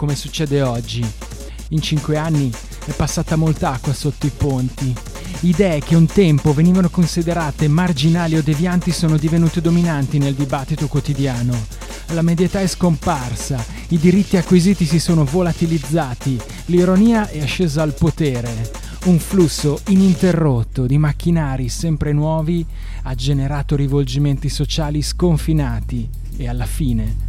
come succede oggi. In cinque anni è passata molta acqua sotto i ponti. Idee che un tempo venivano considerate marginali o devianti sono divenute dominanti nel dibattito quotidiano. La medietà è scomparsa, i diritti acquisiti si sono volatilizzati, l'ironia è ascesa al potere. Un flusso ininterrotto di macchinari sempre nuovi ha generato rivolgimenti sociali sconfinati e alla fine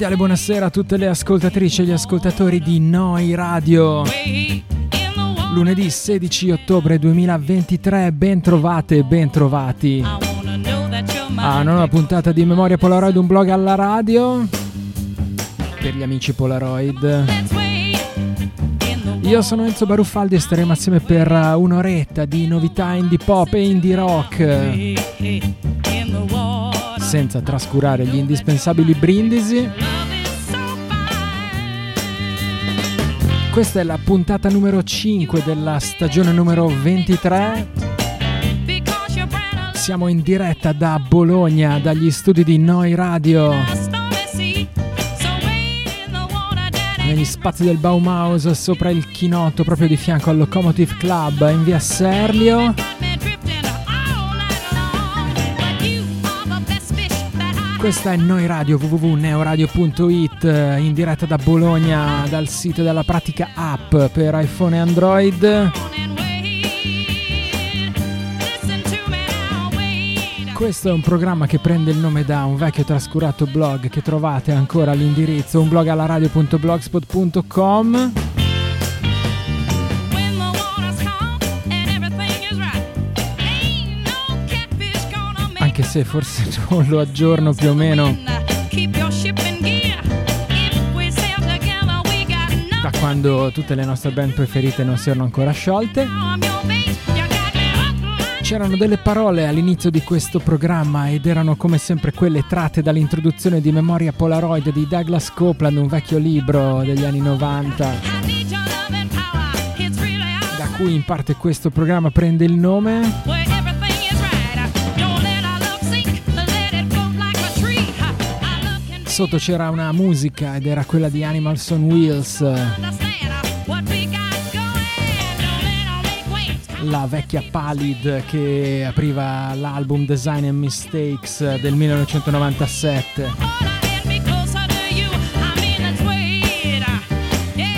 Cordiale buonasera a tutte le ascoltatrici e gli ascoltatori di Noi Radio. Lunedì 16 ottobre 2023, ben trovate e ben trovati a una nuova puntata di Memoria Polaroid, un blog alla radio per gli amici Polaroid. Io sono Enzo Baruffaldi e staremo assieme per un'oretta di novità indie pop e indie rock senza trascurare gli indispensabili brindisi. Questa è la puntata numero 5 della stagione numero 23. Siamo in diretta da Bologna, dagli studi di Noi Radio. Negli spazi del Baumhaus, sopra il chinotto, proprio di fianco al Locomotive Club, in via Serlio. Questa è Noi Radio www.neoradio.it in diretta da Bologna dal sito della pratica app per iPhone e Android. Questo è un programma che prende il nome da un vecchio trascurato blog che trovate ancora all'indirizzo unblogallaradio.blogspot.com. anche se forse non lo aggiorno più o meno. Da quando tutte le nostre band preferite non si erano ancora sciolte. C'erano delle parole all'inizio di questo programma ed erano come sempre quelle tratte dall'introduzione di Memoria Polaroid di Douglas Copeland, un vecchio libro degli anni 90, da cui in parte questo programma prende il nome. Sotto c'era una musica ed era quella di Animals on Wheels. La vecchia Palid che apriva l'album Design and Mistakes del 1997.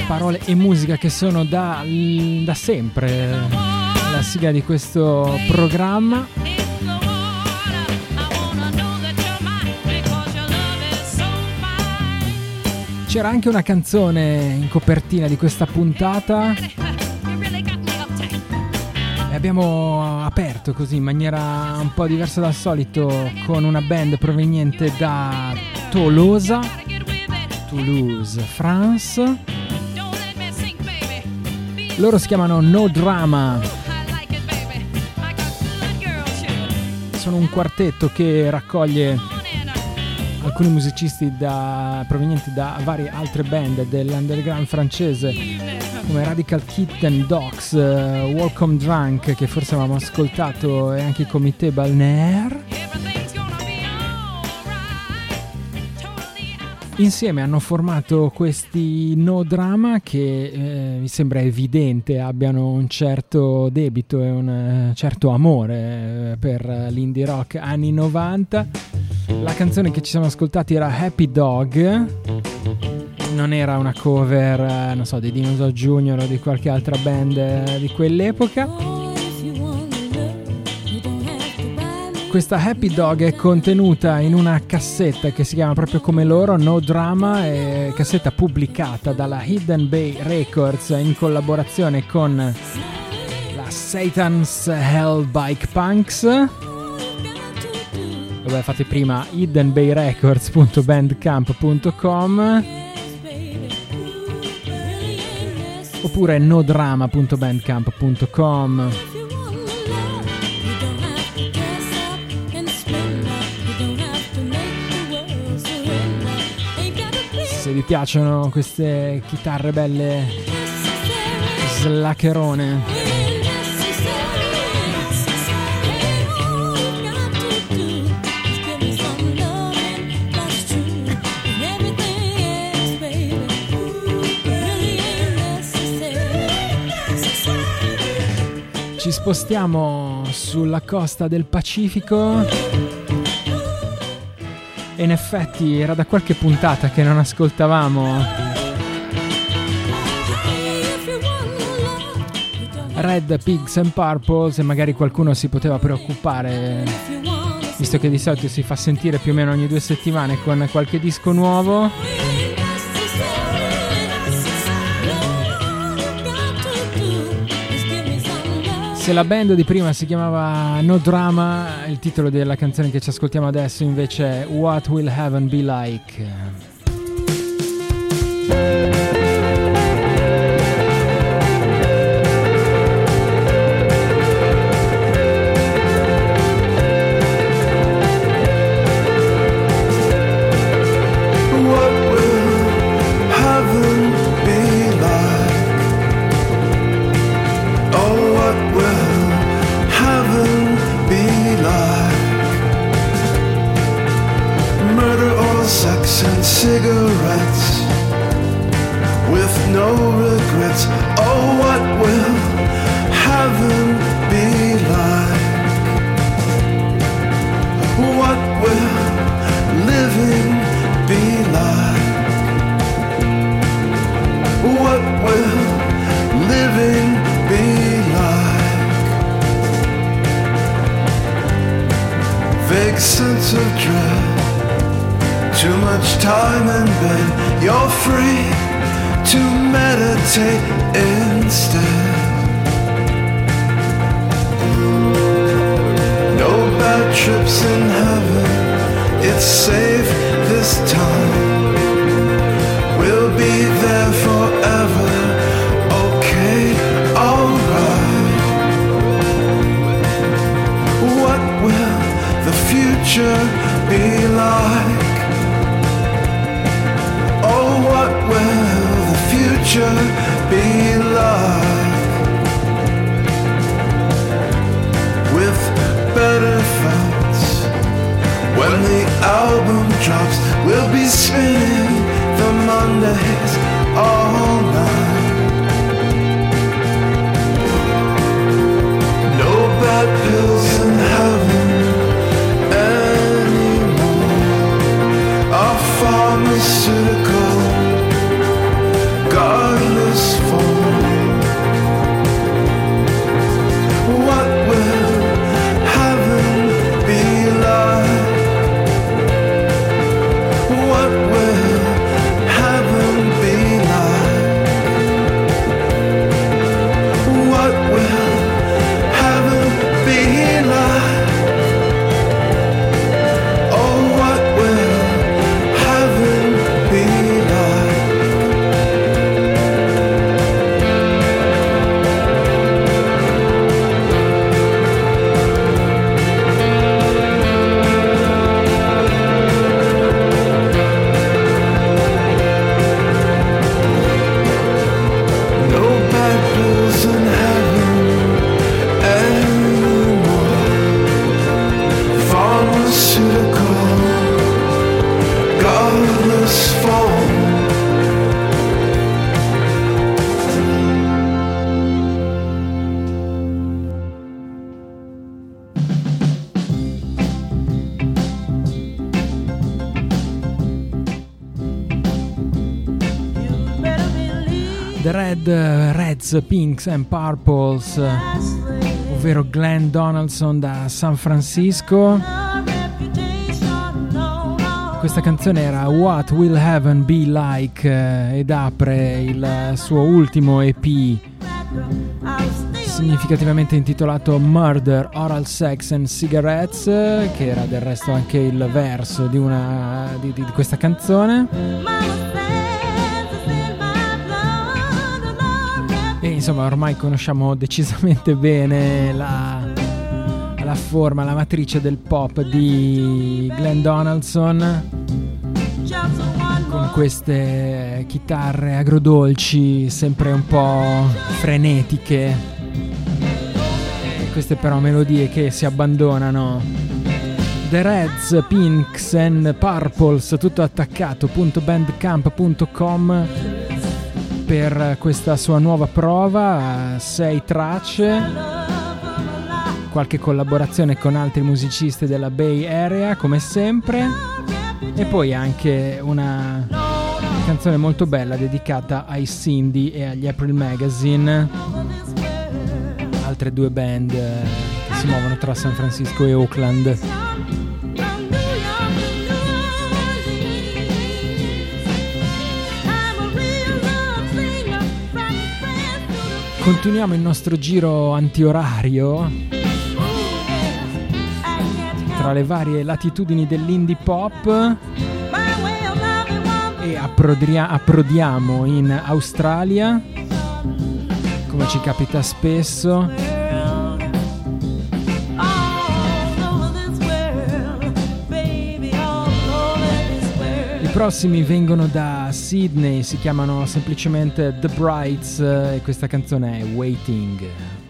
Parole e musica che sono da, da sempre la sigla di questo programma. C'era anche una canzone in copertina di questa puntata. E abbiamo aperto così in maniera un po' diversa dal solito con una band proveniente da Tolosa, Toulouse, France. Loro si chiamano No Drama. Sono un quartetto che raccoglie alcuni musicisti da, provenienti da varie altre band dell'underground francese come Radical Kitten Dogs, uh, Welcome Drunk che forse avevamo ascoltato e anche i Comité Balnaire Insieme hanno formato questi no drama che eh, mi sembra evidente abbiano un certo debito e un eh, certo amore eh, per l'indie rock anni 90. La canzone che ci siamo ascoltati era Happy Dog. Non era una cover, eh, non so, di Dinosaur Junior o di qualche altra band eh, di quell'epoca. Questa Happy Dog è contenuta in una cassetta che si chiama proprio come loro, No Drama, cassetta pubblicata dalla Hidden Bay Records in collaborazione con la Satan's Hell Bike Punks. Vabbè, fate prima hiddenbayrecords.bandcamp.com oppure nodrama.bandcamp.com se vi piacciono queste chitarre belle slaccherone. Ci spostiamo sulla costa del Pacifico. E in effetti era da qualche puntata che non ascoltavamo. Red Pigs and Purples e magari qualcuno si poteva preoccupare visto che di solito si fa sentire più o meno ogni due settimane con qualche disco nuovo Se la band di prima si chiamava No Drama, il titolo della canzone che ci ascoltiamo adesso invece è What Will Heaven Be Like? cigarettes with no regrets. Oh, what will heaven be like? What will living be like? What will living be like? Vague sense of dread too much time in bed, you're free to meditate instead. No bad trips in heaven, it's safe this time. We'll be there forever, okay, alright. What will the future be like? What will the future be like? With better thoughts. When the album drops, we'll be spinning the Mondays all night. No bad pills in heaven anymore. Our pharmaceutical darkness. Pinks and Purples, ovvero Glenn Donaldson da San Francisco. Questa canzone era What Will Heaven Be Like eh, ed apre il suo ultimo EP significativamente intitolato Murder, Oral Sex and Cigarettes, che era del resto anche il verso di, una, di, di questa canzone. Insomma ormai conosciamo decisamente bene la, la forma, la matrice del pop di Glenn Donaldson. Con queste chitarre agrodolci sempre un po' frenetiche. Queste però melodie che si abbandonano. The Reds, Pinks and Purples tutto attaccato.bandcamp.com per questa sua nuova prova, sei tracce, qualche collaborazione con altri musicisti della Bay Area come sempre. E poi anche una canzone molto bella dedicata ai Cindy e agli April Magazine, altre due band che si muovono tra San Francisco e Oakland. Continuiamo il nostro giro antiorario tra le varie latitudini dell'indie pop e approdia- approdiamo in Australia, come ci capita spesso. Prossimi vengono da Sydney, si chiamano semplicemente The Brights e questa canzone è Waiting.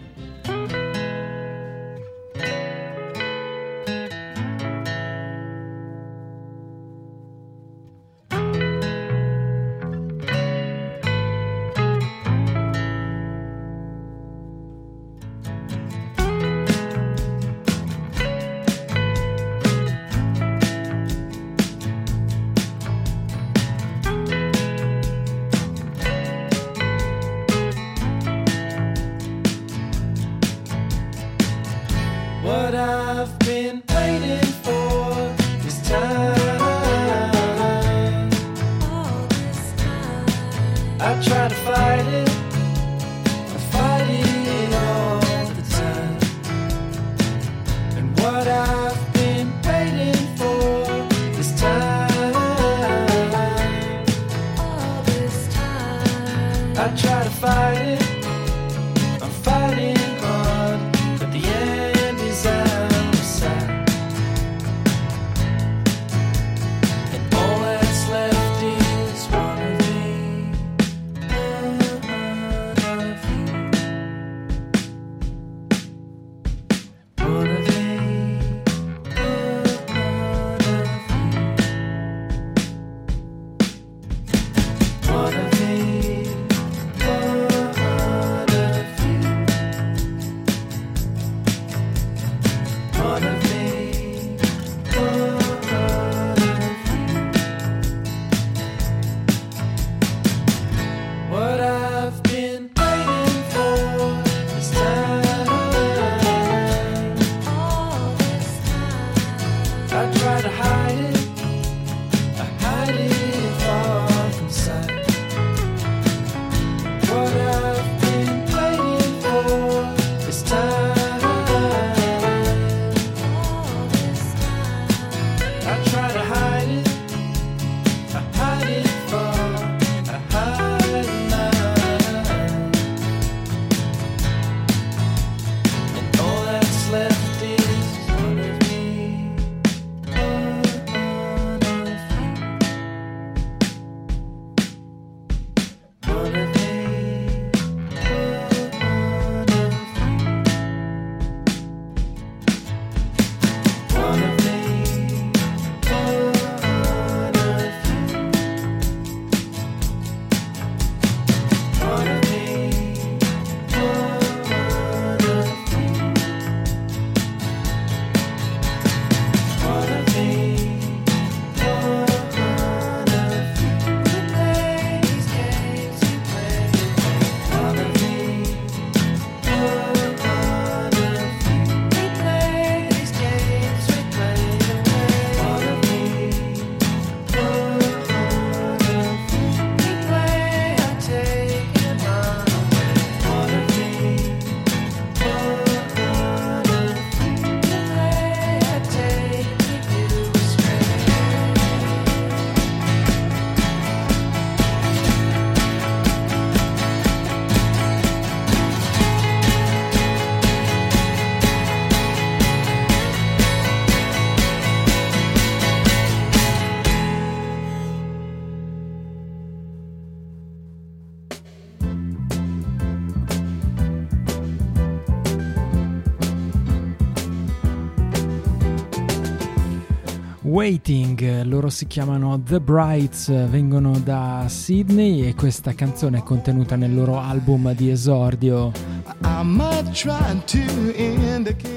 Waiting, loro si chiamano The Brights, vengono da Sydney e questa canzone è contenuta nel loro album di esordio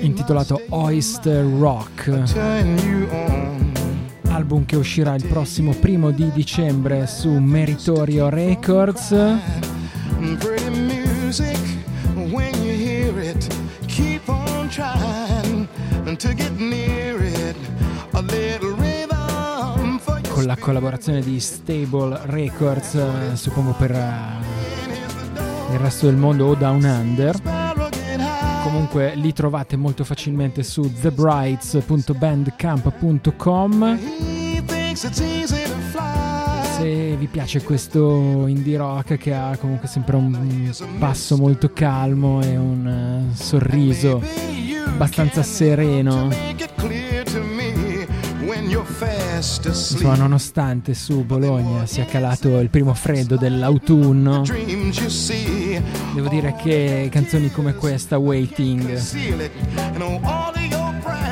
intitolato Oyster Rock, album che uscirà il prossimo primo di dicembre su Meritorio Records. La collaborazione di Stable Records, eh, suppongo per eh, il resto del mondo o Down Under. Comunque li trovate molto facilmente su thebrights.bandcamp.com. Se vi piace questo indie rock che ha comunque sempre un passo molto calmo e un eh, sorriso abbastanza sereno. Insomma, nonostante su Bologna sia calato il primo freddo dell'autunno, devo dire che canzoni come questa, Waiting,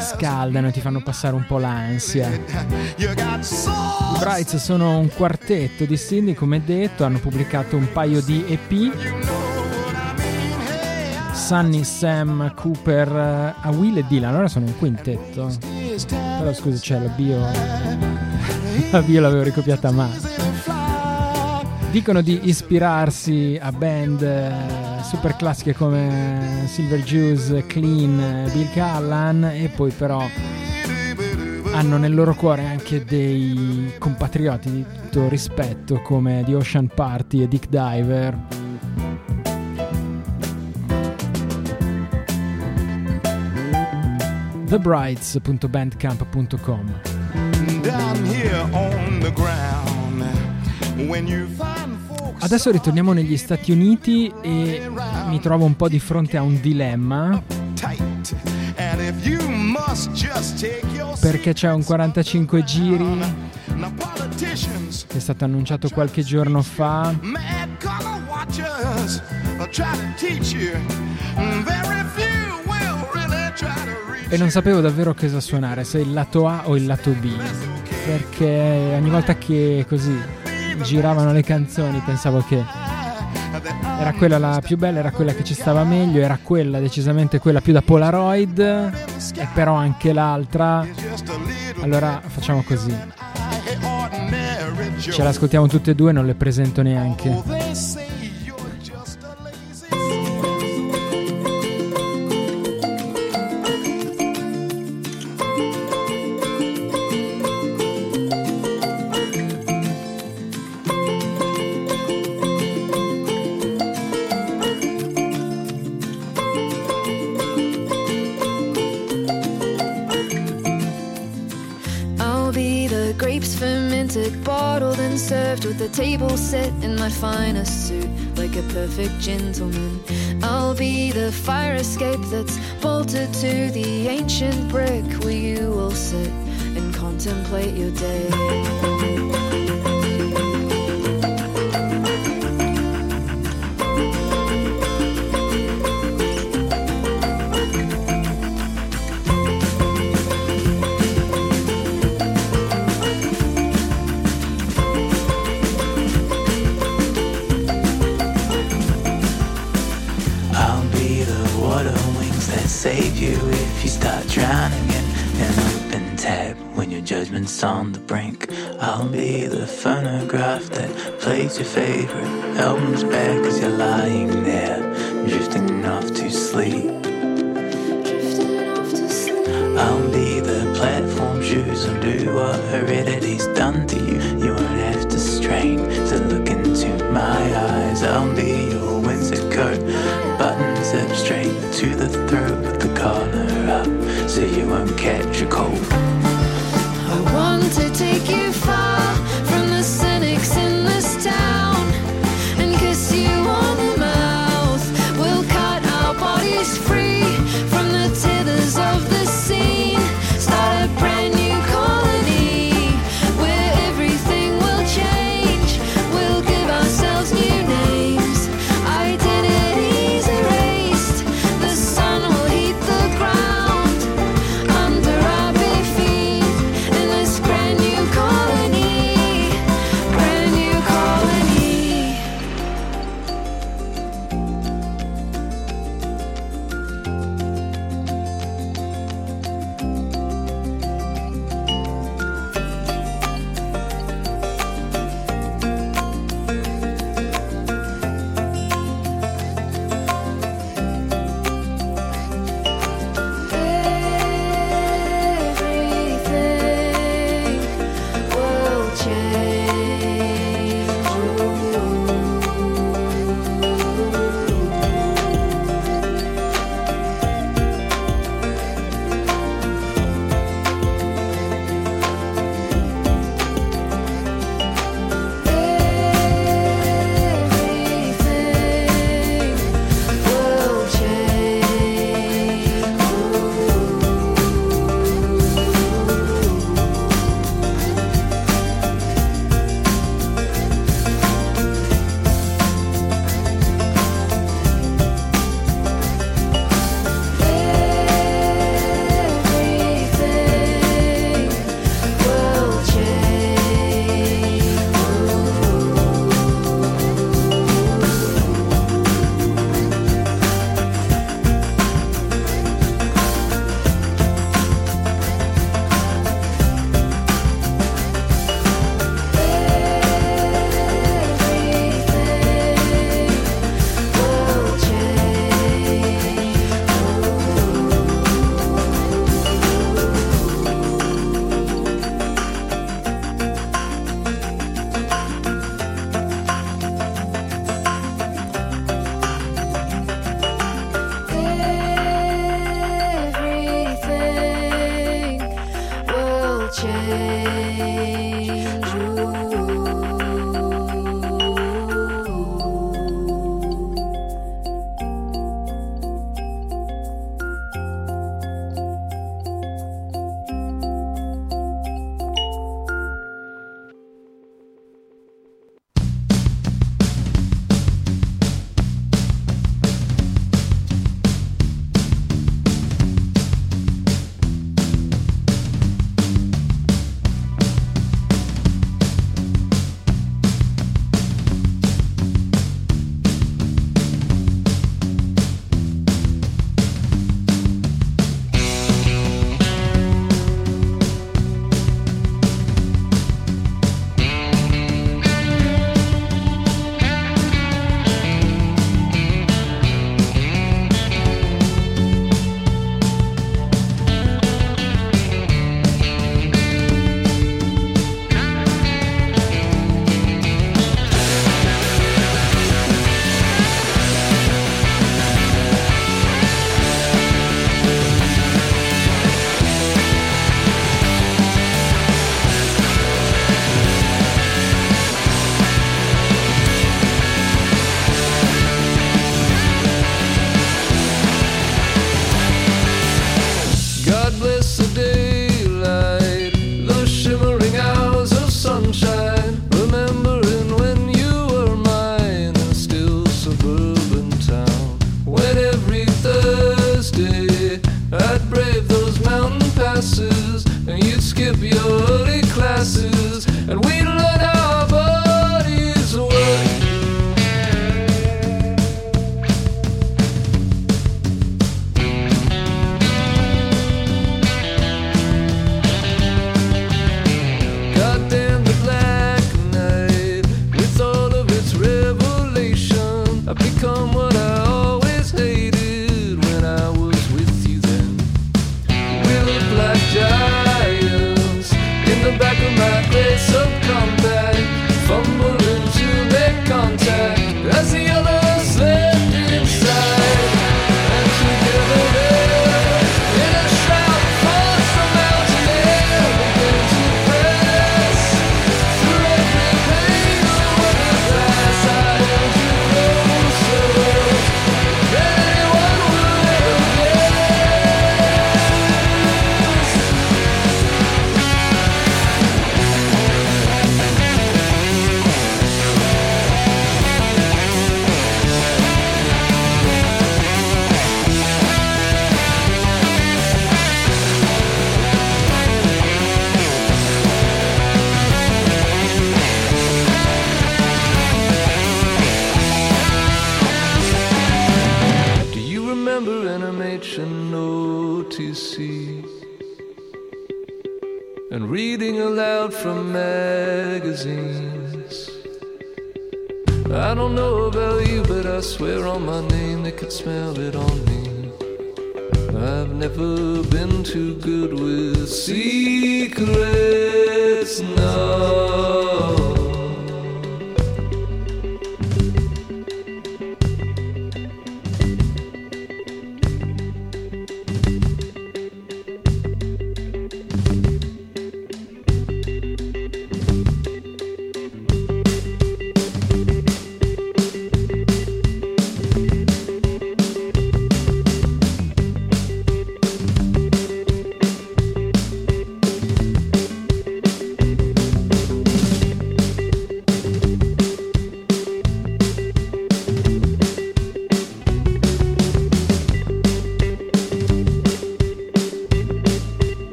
scaldano e ti fanno passare un po' l'ansia. I Brights sono un quartetto di Sydney, come detto, hanno pubblicato un paio di EP. Sunny, Sam, Cooper, eh, a Will e Dylan, allora sono un quintetto. Però scusa, c'è la bio. La bio l'avevo ricopiata to fly. Dicono di ispirarsi a band eh, super classiche come Silver Juice, Clean, Bill Callan e poi però hanno nel loro cuore anche dei compatrioti di tutto rispetto come The Ocean Party e Dick Diver. Folks Adesso ritorniamo negli Stati Uniti e mi trovo un po' di fronte a un dilemma. Perché c'è un 45 giri? che è stato annunciato qualche giorno fa e non sapevo davvero cosa suonare, se il lato A o il lato B, perché ogni volta che così giravano le canzoni pensavo che era quella la più bella, era quella che ci stava meglio, era quella decisamente quella più da Polaroid e però anche l'altra. Allora facciamo così, ce l'ascoltiamo tutte e due, non le presento neanche. Finest suit, like a perfect gentleman. I'll be the fire escape that's bolted to save you if you start drowning in an open tab when your judgment's on the brink. I'll be the phonograph that plays your favorite albums back as you're lying there, drifting off to sleep. Drifting off to sleep. I'll be the platform shoes and do what heredity's done to you. You won't have to strain to look into my eyes. I'll be so you won't catch a cold. I swear on my name they could smell it on me. I've never been too good with secrets, no.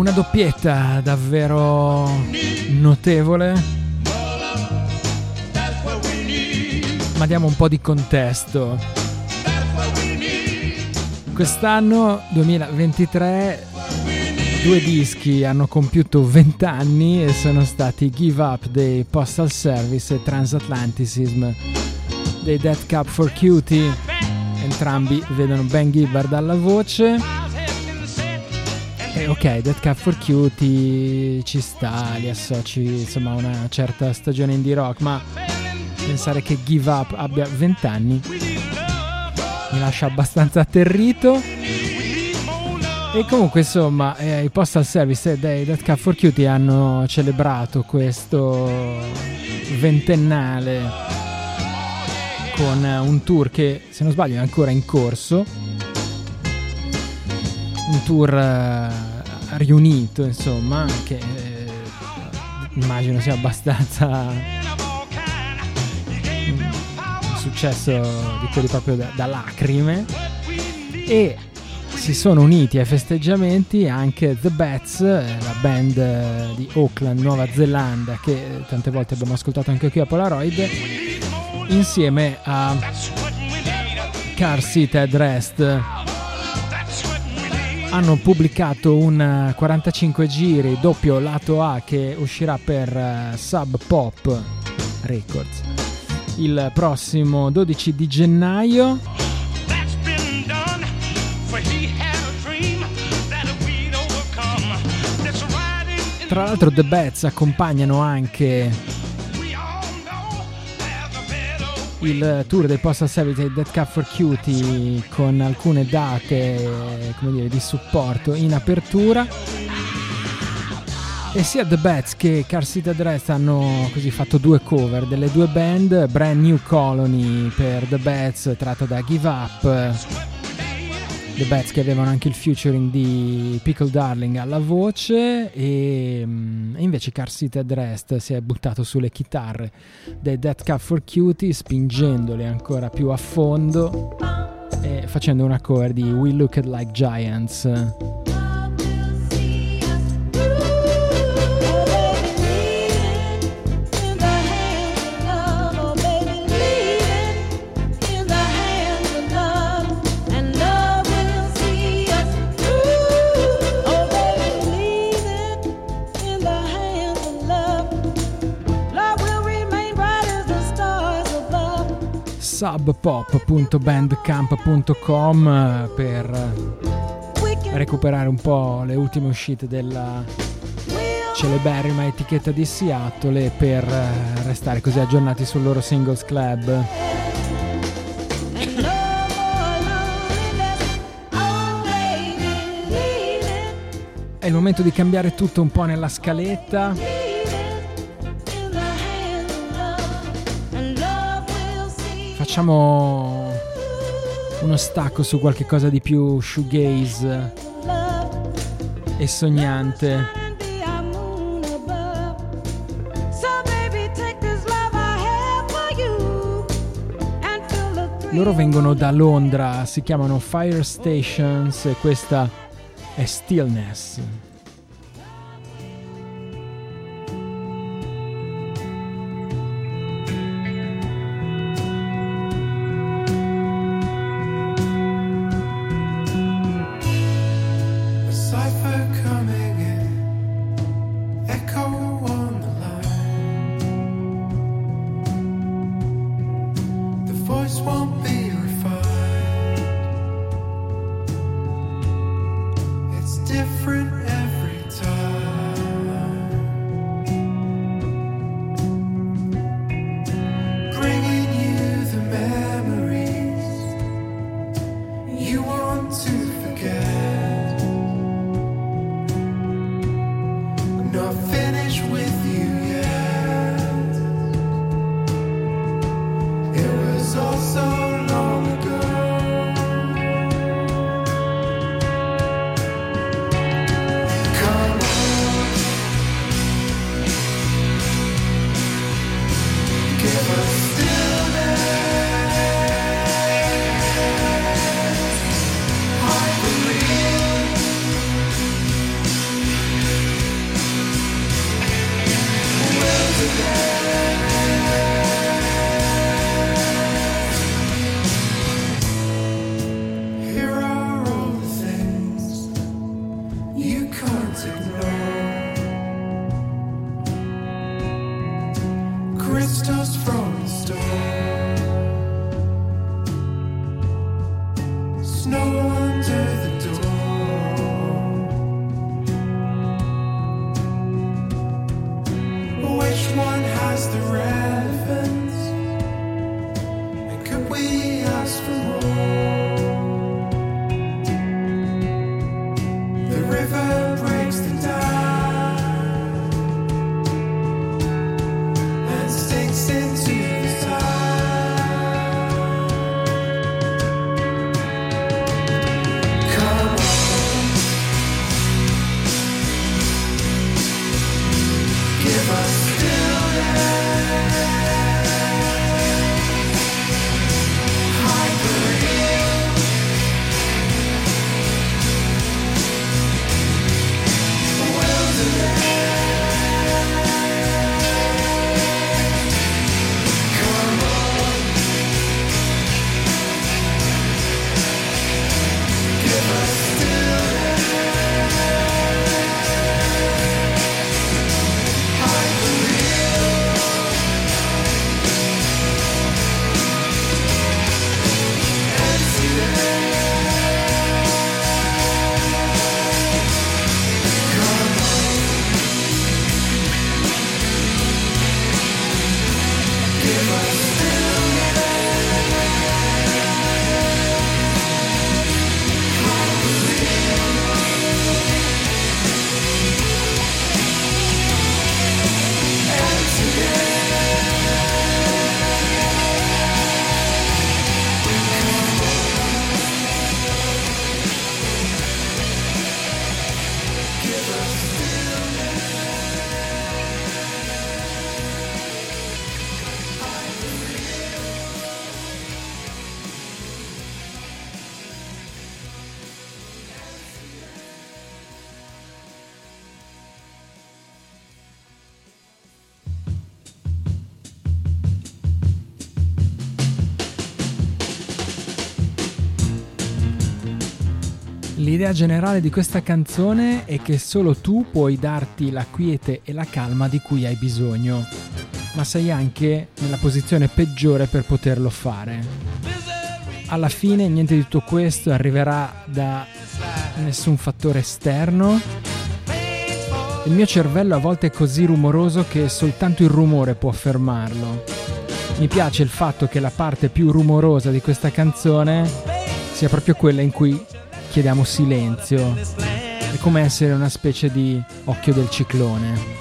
Una doppietta davvero notevole. Ma diamo un po' di contesto. Quest'anno 2023 due dischi hanno compiuto 20 anni e sono stati Give Up dei Postal Service e Transatlanticism dei Dead Cup for Cutie. Entrambi vedono Ben Gibbard alla voce. Ok, Dead Cup for Cutie ci sta, li associ insomma a una certa stagione indie rock, ma pensare che Give Up abbia 20 anni mi lascia abbastanza atterrito. E comunque insomma eh, i Postal Service dei Dead Cup for Cutie hanno celebrato questo ventennale con un tour che se non sbaglio è ancora in corso. Un tour eh, riunito insomma che eh, immagino sia abbastanza un successo di quelli proprio da, da lacrime e si sono uniti ai festeggiamenti anche The Bats, eh, la band eh, di Auckland, Nuova Zelanda, che eh, tante volte abbiamo ascoltato anche qui a Polaroid, insieme a Car Seated Rest. Hanno pubblicato un 45 giri doppio lato A che uscirà per eh, Sub Pop Records il prossimo 12 di gennaio. Tra l'altro The Bats accompagnano anche il tour del Postal Service e Dead Cup for Cutie con alcune date dire, di supporto in apertura. E sia The Bats che Car Seated Rest hanno così fatto due cover delle due band, Brand New Colony per The Bats tratta da Give Up, The Bats che avevano anche il featuring di Pickle Darling alla voce e, mm, invece Car Seated Rest si è buttato sulle chitarre dei Death Cup for Cutie spingendole ancora più a fondo e facendo una cover di We Looked Like Giants. subpop.bandcamp.com eh, per recuperare un po' le ultime uscite della celeberrima etichetta di Seattle e per eh, restare così aggiornati sul loro singles club. È il momento di cambiare tutto un po' nella scaletta. Facciamo uno stacco su qualche cosa di più shoegaze e sognante. Loro vengono da Londra, si chiamano Fire Stations e questa è Stillness. Different L'idea generale di questa canzone è che solo tu puoi darti la quiete e la calma di cui hai bisogno, ma sei anche nella posizione peggiore per poterlo fare. Alla fine niente di tutto questo arriverà da nessun fattore esterno. Il mio cervello a volte è così rumoroso che soltanto il rumore può fermarlo. Mi piace il fatto che la parte più rumorosa di questa canzone sia proprio quella in cui chiediamo silenzio. È come essere una specie di occhio del ciclone.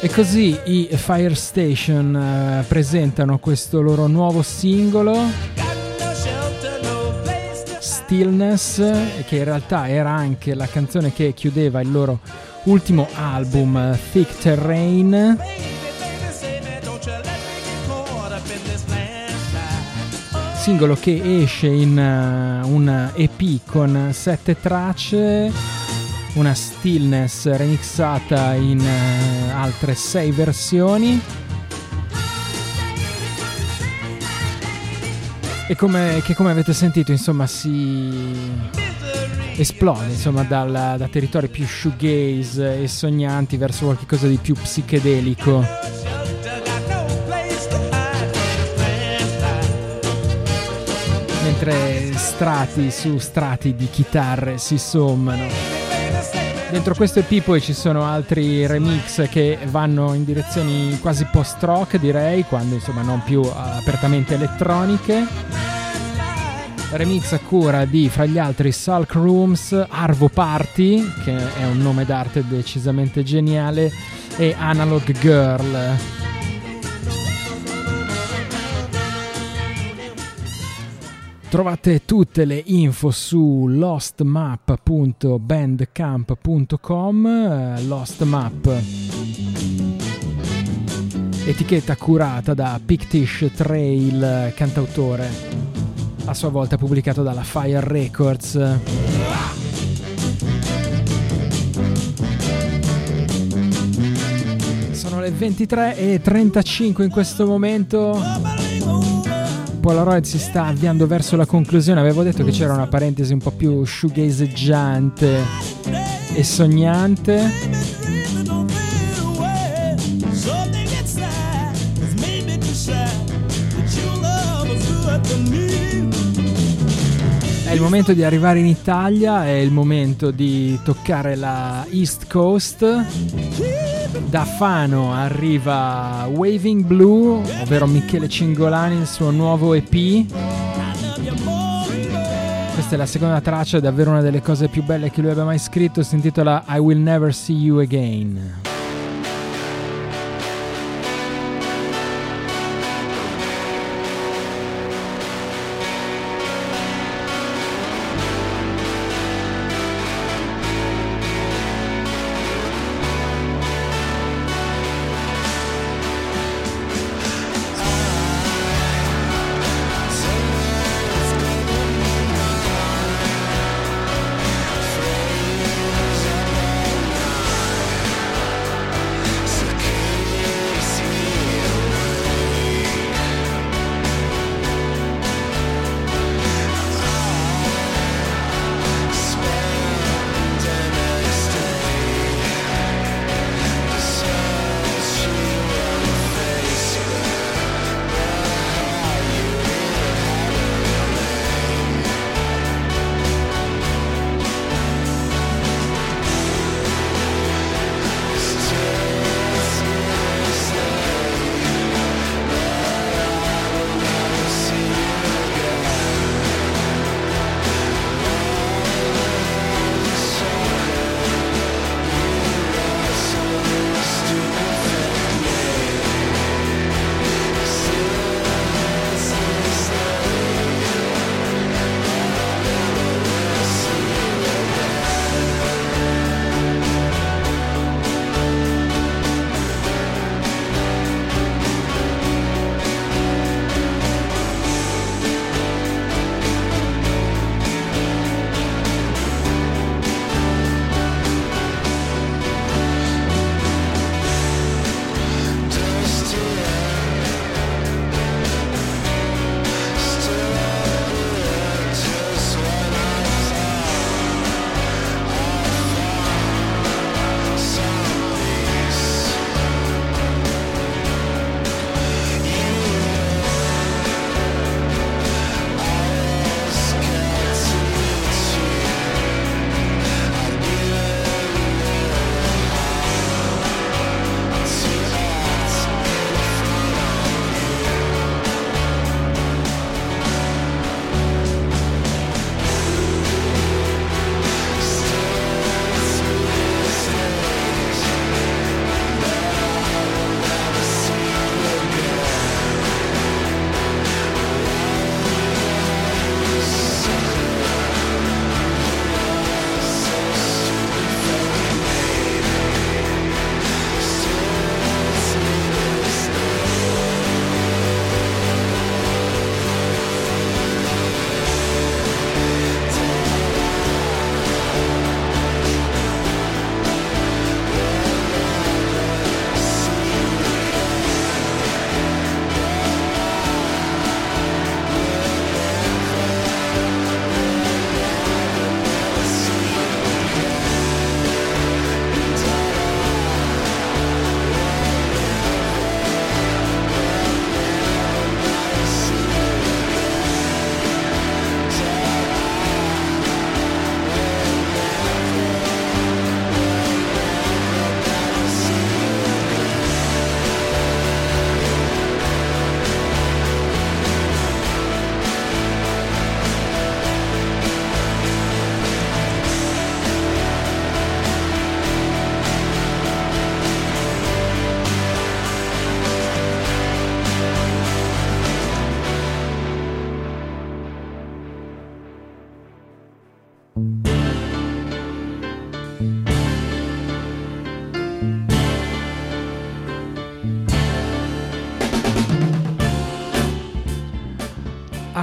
E così i Fire Station eh, presentano questo loro nuovo singolo, Stillness, che in realtà era anche la canzone che chiudeva il loro ultimo album, Thick Terrain. Singolo che esce in eh, un EP con sette tracce, una stillness remixata in eh, altre sei versioni. E come, che come avete sentito, insomma, si esplode insomma, dal, da territori più shoegaze e sognanti verso qualcosa di più psichedelico. Mentre strati su strati di chitarre si sommano. Dentro questo EP poi ci sono altri remix che vanno in direzioni quasi post-rock direi, quando insomma non più apertamente elettroniche. Remix a cura di, fra gli altri, Sulk Rooms, Arvo Party, che è un nome d'arte decisamente geniale, e Analog Girl. Trovate tutte le info su lostmap.bandcamp.com eh, Lostmap. Etichetta curata da Pictish Trail cantautore. A sua volta pubblicato dalla Fire Records. Sono le 23 e 35 in questo momento Polaroid si sta avviando verso la conclusione. Avevo detto che c'era una parentesi un po' più shoegazeggiante e sognante. Il momento di arrivare in Italia, è il momento di toccare la East Coast. Da Fano arriva Waving Blue, ovvero Michele Cingolani, il suo nuovo EP. Questa è la seconda traccia, è davvero una delle cose più belle che lui abbia mai scritto, si intitola I Will Never See You Again.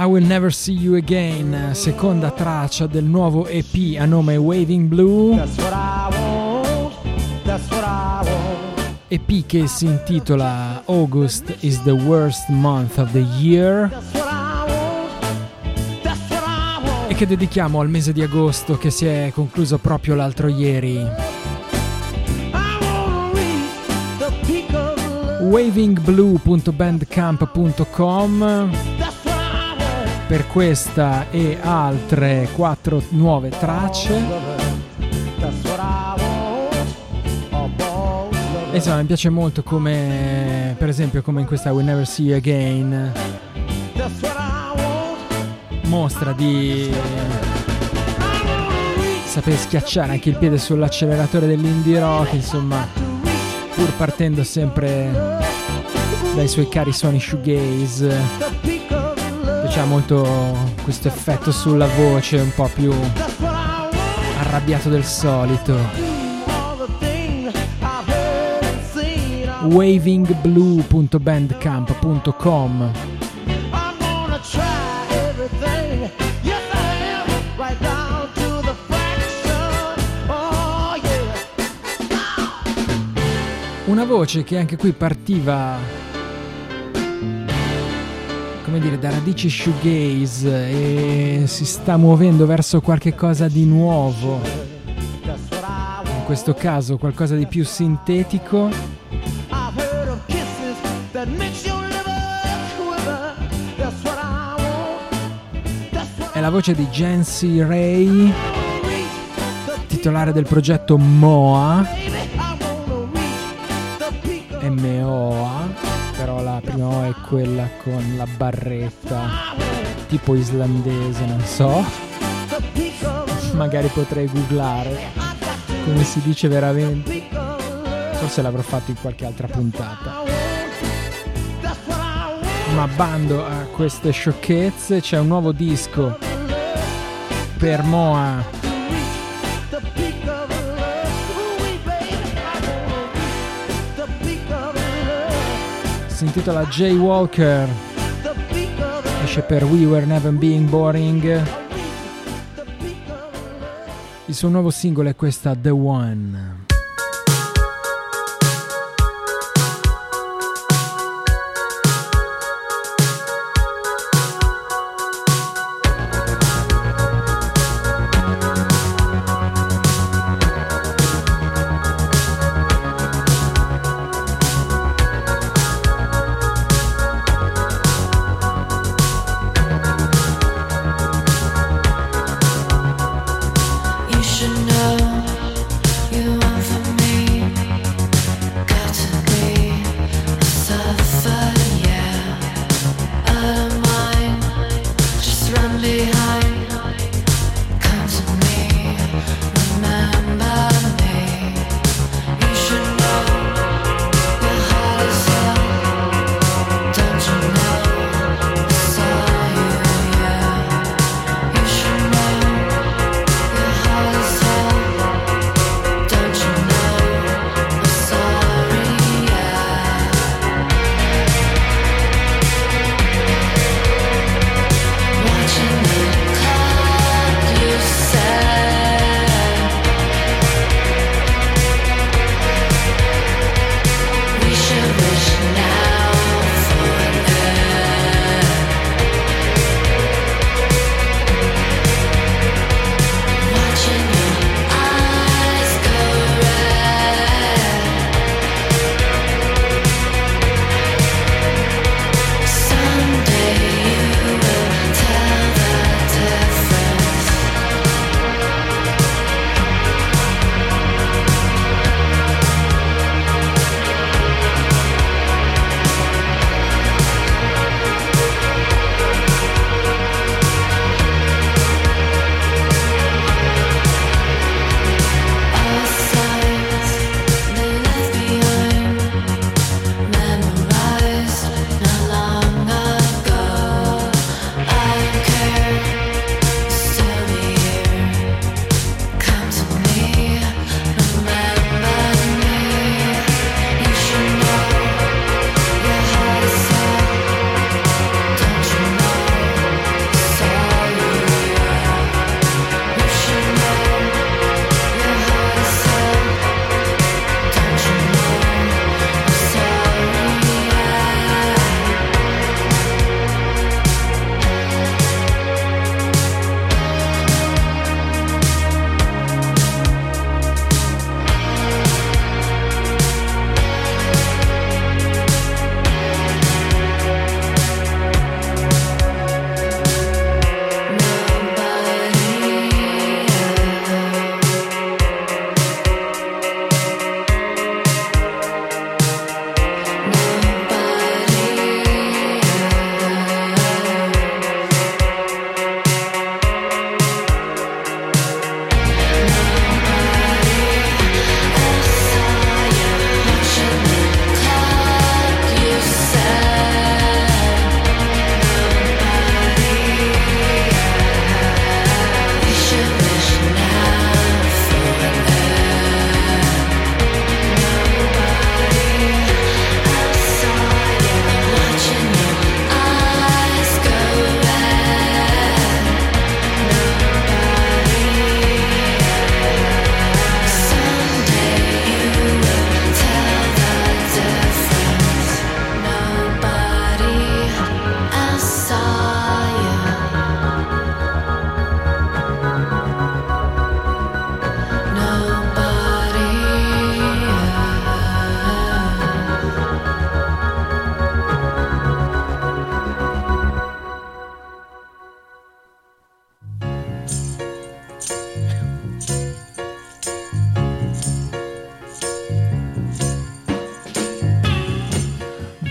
Will Never See You Again, seconda traccia del nuovo EP a nome Waving Blue. EP che si intitola August is the worst month of the year. E che dedichiamo al mese di agosto che si è concluso proprio l'altro ieri. wavingblue.bandcamp.com per questa e altre quattro nuove tracce. E insomma, mi piace molto come, per esempio, come in questa We Never See You Again, mostra di saper schiacciare anche il piede sull'acceleratore dell'indie rock, insomma, pur partendo sempre dai suoi cari suoni shoegaze. Piaceva molto questo effetto sulla voce un po' più arrabbiato del solito. wavingblue.bandcamp.com. Una voce che anche qui partiva come dire da radici shoegaze e si sta muovendo verso qualche cosa di nuovo. In questo caso qualcosa di più sintetico è la voce di Jancy Ray, titolare del progetto MOA, M-O-A, però la prima O è quella con la barretta, tipo islandese, non so, magari potrei googlare come si dice veramente, forse l'avrò fatto in qualche altra puntata. Ma bando a queste sciocchezze, c'è un nuovo disco per Moa si intitola Jay Walker, esce per We Were Never Being Boring. Il suo nuovo singolo è questa The One.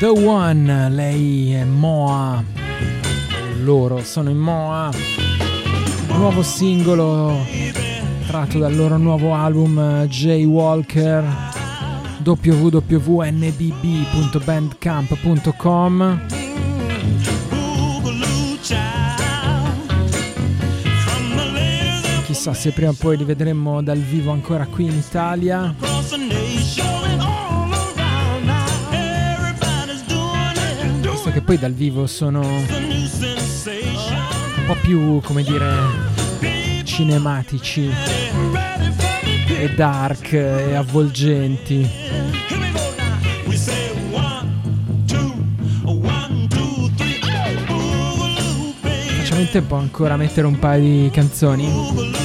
The One, lei è Moa, loro sono in Moa, nuovo singolo tratto dal loro nuovo album eh, J Walker www.nbb.bandcamp.com Chissà se prima o poi li vedremo dal vivo ancora qui in Italia. Che poi dal vivo sono un po' più, come dire, cinematici e dark e avvolgenti. Facciamo in tempo ancora a mettere un paio di canzoni?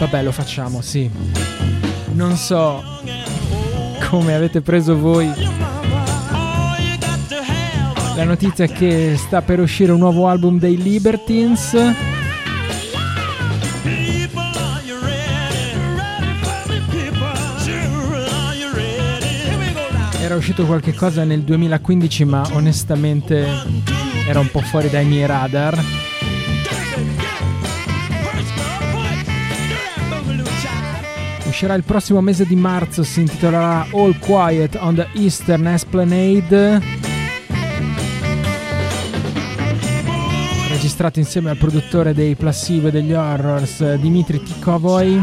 Vabbè, lo facciamo, sì. Non so come avete preso voi. La notizia è che sta per uscire un nuovo album dei Libertines. Era uscito qualche cosa nel 2015, ma onestamente era un po' fuori dai miei radar. Uscirà il prossimo mese di marzo, si intitolerà All Quiet on the Eastern Esplanade. Registrato insieme al produttore dei Placebo e degli Horrors, Dimitri Tikovoy.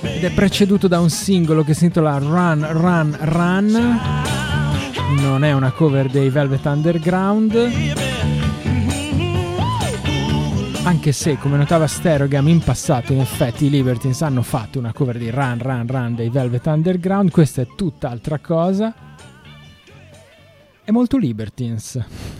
Ed è preceduto da un singolo che si intitola Run, Run, Run. Non è una cover dei Velvet Underground anche se come notava Sterogam in passato in effetti i Libertines hanno fatto una cover di Run Run Run dei Velvet Underground. Questa è tutt'altra cosa. È molto Libertines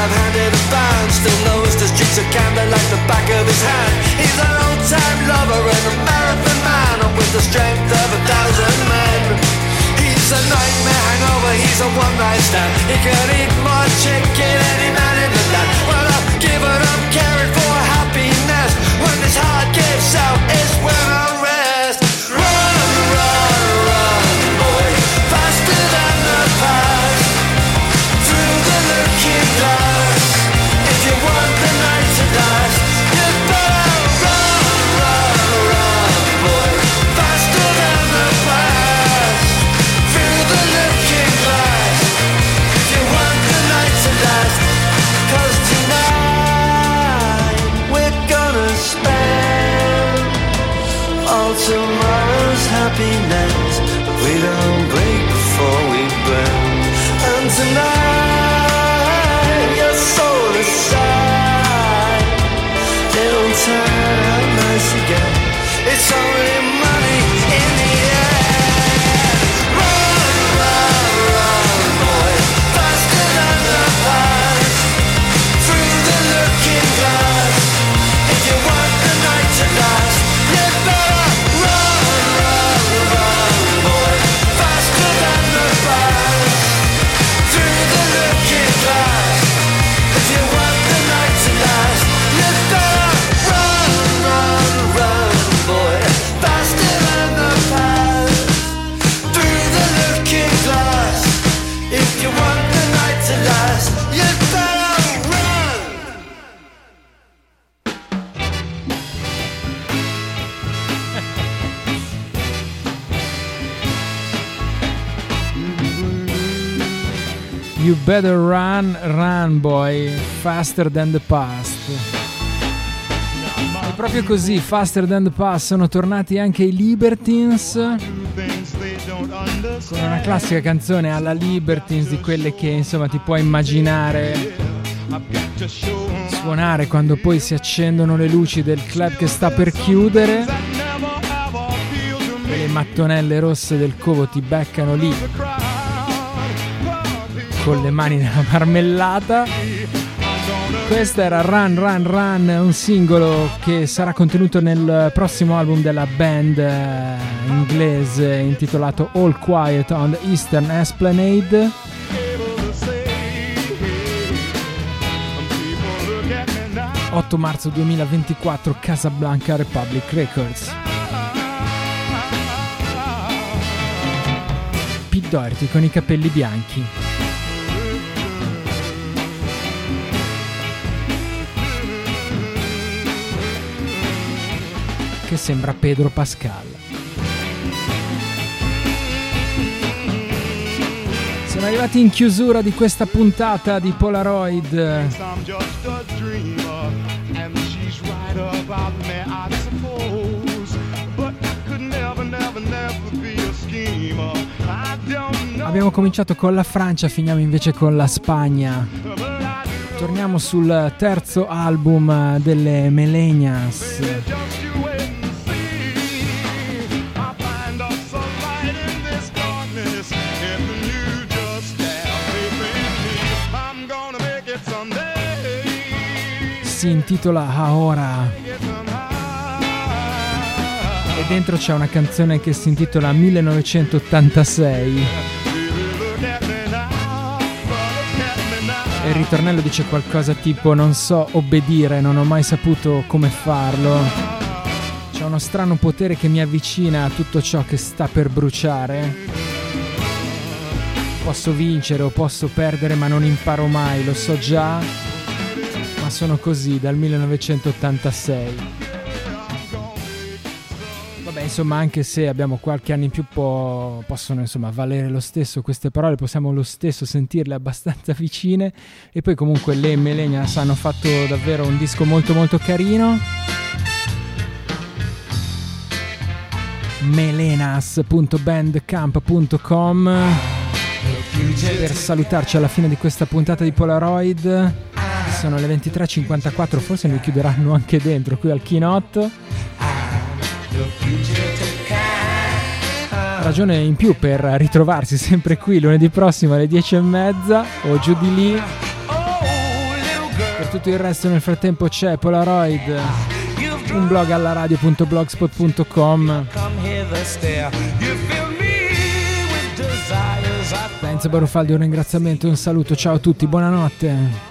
I've handed a band. Still knows the streets of Camden like the back of his hand. He's an old time lover and a marathon man, and with the strength of a thousand men. He's a nightmare hangover, he's a one night stand. He can eat more chicken any man in the land. Well, I've given up caring for happiness. When this heart gives out, is when I rest. Run, happiness. We don't break before we burn. And tonight, better run, run boy, faster than the past. E proprio così, faster than the past, sono tornati anche i Libertines. Con una classica canzone alla Libertines di quelle che insomma ti puoi immaginare suonare quando poi si accendono le luci del club che sta per chiudere. E le mattonelle rosse del covo ti beccano lì con le mani nella marmellata. Questa era Run Run Run, un singolo che sarà contenuto nel prossimo album della band eh, inglese intitolato All Quiet on the Eastern Esplanade. 8 marzo 2024 Casablanca Republic Records. Doherty con i capelli bianchi. Che sembra Pedro Pascal. Siamo arrivati in chiusura di questa puntata di Polaroid. Abbiamo cominciato con la Francia, finiamo invece con la Spagna. Torniamo sul terzo album delle Melenias. Si intitola Ahora e dentro c'è una canzone che si intitola 1986 Baby, look at me now. Look at me now. e il ritornello dice qualcosa tipo non so obbedire, non ho mai saputo come farlo. C'è uno strano potere che mi avvicina a tutto ciò che sta per bruciare. Posso vincere o posso perdere ma non imparo mai, lo so già, sono così dal 1986. Vabbè, insomma, anche se abbiamo qualche anno in più, può- possono insomma valere lo stesso queste parole, possiamo lo stesso sentirle abbastanza vicine. E poi, comunque, le Melenias hanno fatto davvero un disco molto, molto carino. melenas.bandcamp.com per salutarci alla fine di questa puntata di Polaroid. Sono le 23.54, forse mi chiuderanno anche dentro qui al Keynote. Ragione in più per ritrovarsi sempre qui lunedì prossimo alle 10.30 o giù di lì. Per tutto il resto nel frattempo c'è Polaroid, un blog alla radio.blogspot.com. Come hither stare. You fill me with desires I Da Enzo Barufaldi un ringraziamento e un saluto, ciao a tutti, buonanotte.